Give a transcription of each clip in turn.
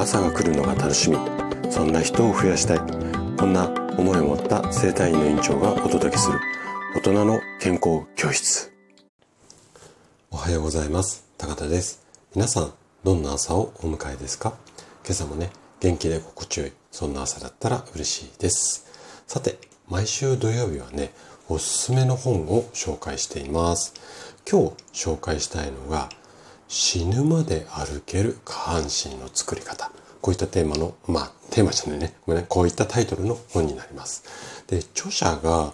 朝が来るのが楽しみ。そんな人を増やしたい。こんな思いを持った生体院の院長がお届けする。大人の健康教室。おはようございます。高田です。皆さんどんな朝をお迎えですか？今朝もね元気で心地よい。そんな朝だったら嬉しいです。さて毎週土曜日はねおすすめの本を紹介しています。今日紹介したいのが死ぬまで歩ける下半身の作り方。こういったテーマの、まあ、テーマじゃないね。こういったタイトルの本になります。で、著者が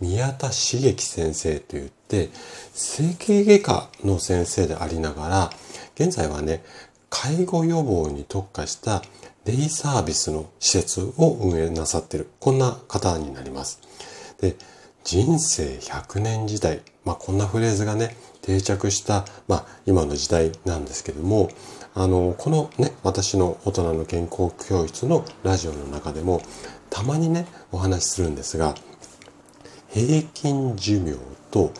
宮田茂樹先生といって、整形外科の先生でありながら、現在はね、介護予防に特化したデイサービスの施設を運営なさっている、こんな方になります。で、人生100年時代、まあ、こんなフレーズがね、定着した、まあ、今の時代なんですけども、あの、このね、私の大人の健康教室のラジオの中でも、たまにね、お話しするんですが、平均寿命と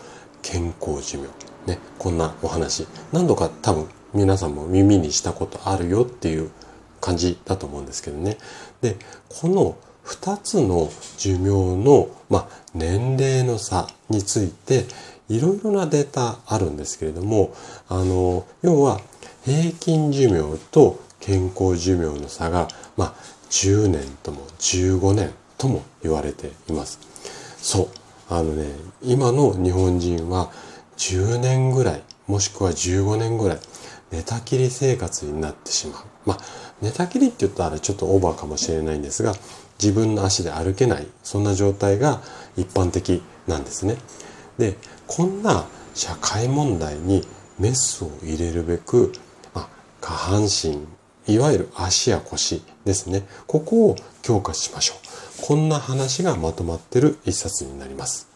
健康寿命。ね、こんなお話。何度か多分皆さんも耳にしたことあるよっていう感じだと思うんですけどね。で、この2つの寿命の、まあ、年齢の差についていろいろなデータあるんですけれども、あの、要は平均寿命と健康寿命の差が、まあ、10年とも15年とも言われています。そう。あのね、今の日本人は10年ぐらい、もしくは15年ぐらい、寝たきり生活になってしまう。まあ、寝たきりって言ったらちょっとオーバーかもしれないんですが、自分の足で歩けない、そんな状態が一般的なんですね。で、こんな社会問題にメスを入れるべく、あ、下半身、いわゆる足や腰ですね。ここを強化しましょう。こんな話がまとまってる一冊になります。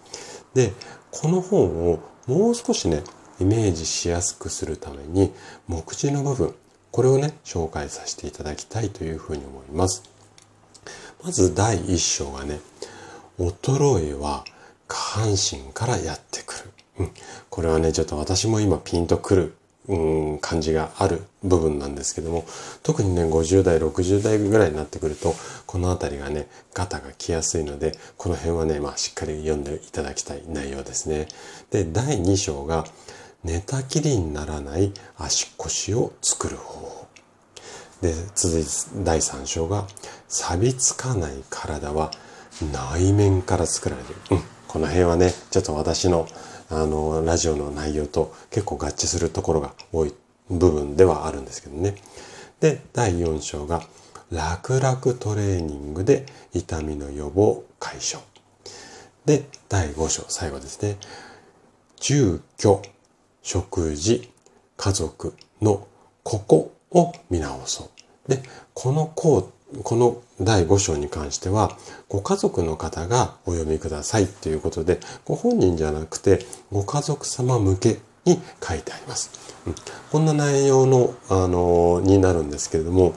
で、この本をもう少しね、イメージしやすくするために、目次の部分、これをね、紹介させていただきたいというふうに思います。まず第一章がね、衰えは下半身からやってくる。うん、これはね、ちょっと私も今ピンとくる、うん、感じがある部分なんですけども、特にね、50代、60代ぐらいになってくると、この辺りがね、ガタが来やすいので、この辺はね、まあ、しっかり読んでいただきたい内容ですね。で、第2章が、寝たきりにならない足腰を作る方法。で、続いて第3章が、錆びつかない体は内面から作られる。うんこの辺はね、ちょっと私のあの、ラジオの内容と結構合致するところが多い部分ではあるんですけどね。で、第4章が、楽々トレーニングで痛みの予防解消。で、第5章、最後ですね。住居、食事、家族のここを見直そう。で、このこう、この第5章に関しては、ご家族の方がお読みくださいということで、ご本人じゃなくて、ご家族様向けに書いてあります。うん、こんな内容の、あのになるんですけれども、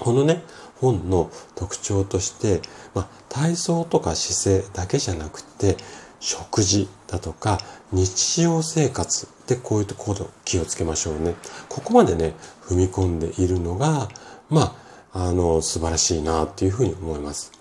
このね、本の特徴として、まあ、体操とか姿勢だけじゃなくて、食事だとか日常生活でこういうところ気をつけましょうね。ここまでね、踏み込んでいるのが、まあ、あの、素晴らしいなっていうふうに思います。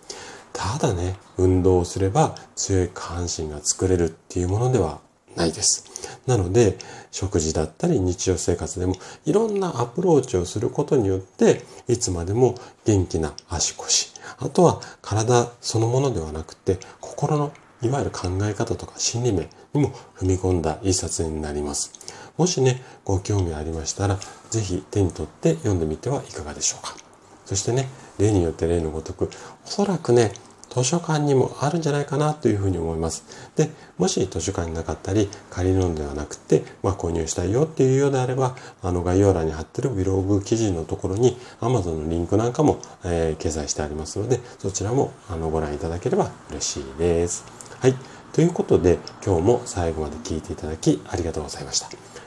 ただね、運動をすれば強い下半身が作れるっていうものではないです。なので、食事だったり日常生活でもいろんなアプローチをすることによって、いつまでも元気な足腰、あとは体そのものではなくて、心のいわゆる考え方とか心理面にも踏み込んだ一冊になります。もしね、ご興味ありましたら、ぜひ手に取って読んでみてはいかがでしょうか。そしてね、例によって例のごとく、おそらくね、図書館にもあるんじゃないかなというふうに思います。で、もし図書館になかったり、借りるのではなくて、まあ、購入したいよっていうようであれば、あの概要欄に貼ってるブログ記事のところに Amazon のリンクなんかも、えー、掲載してありますので、そちらもあのご覧いただければ嬉しいです。はい。ということで、今日も最後まで聞いていただきありがとうございました。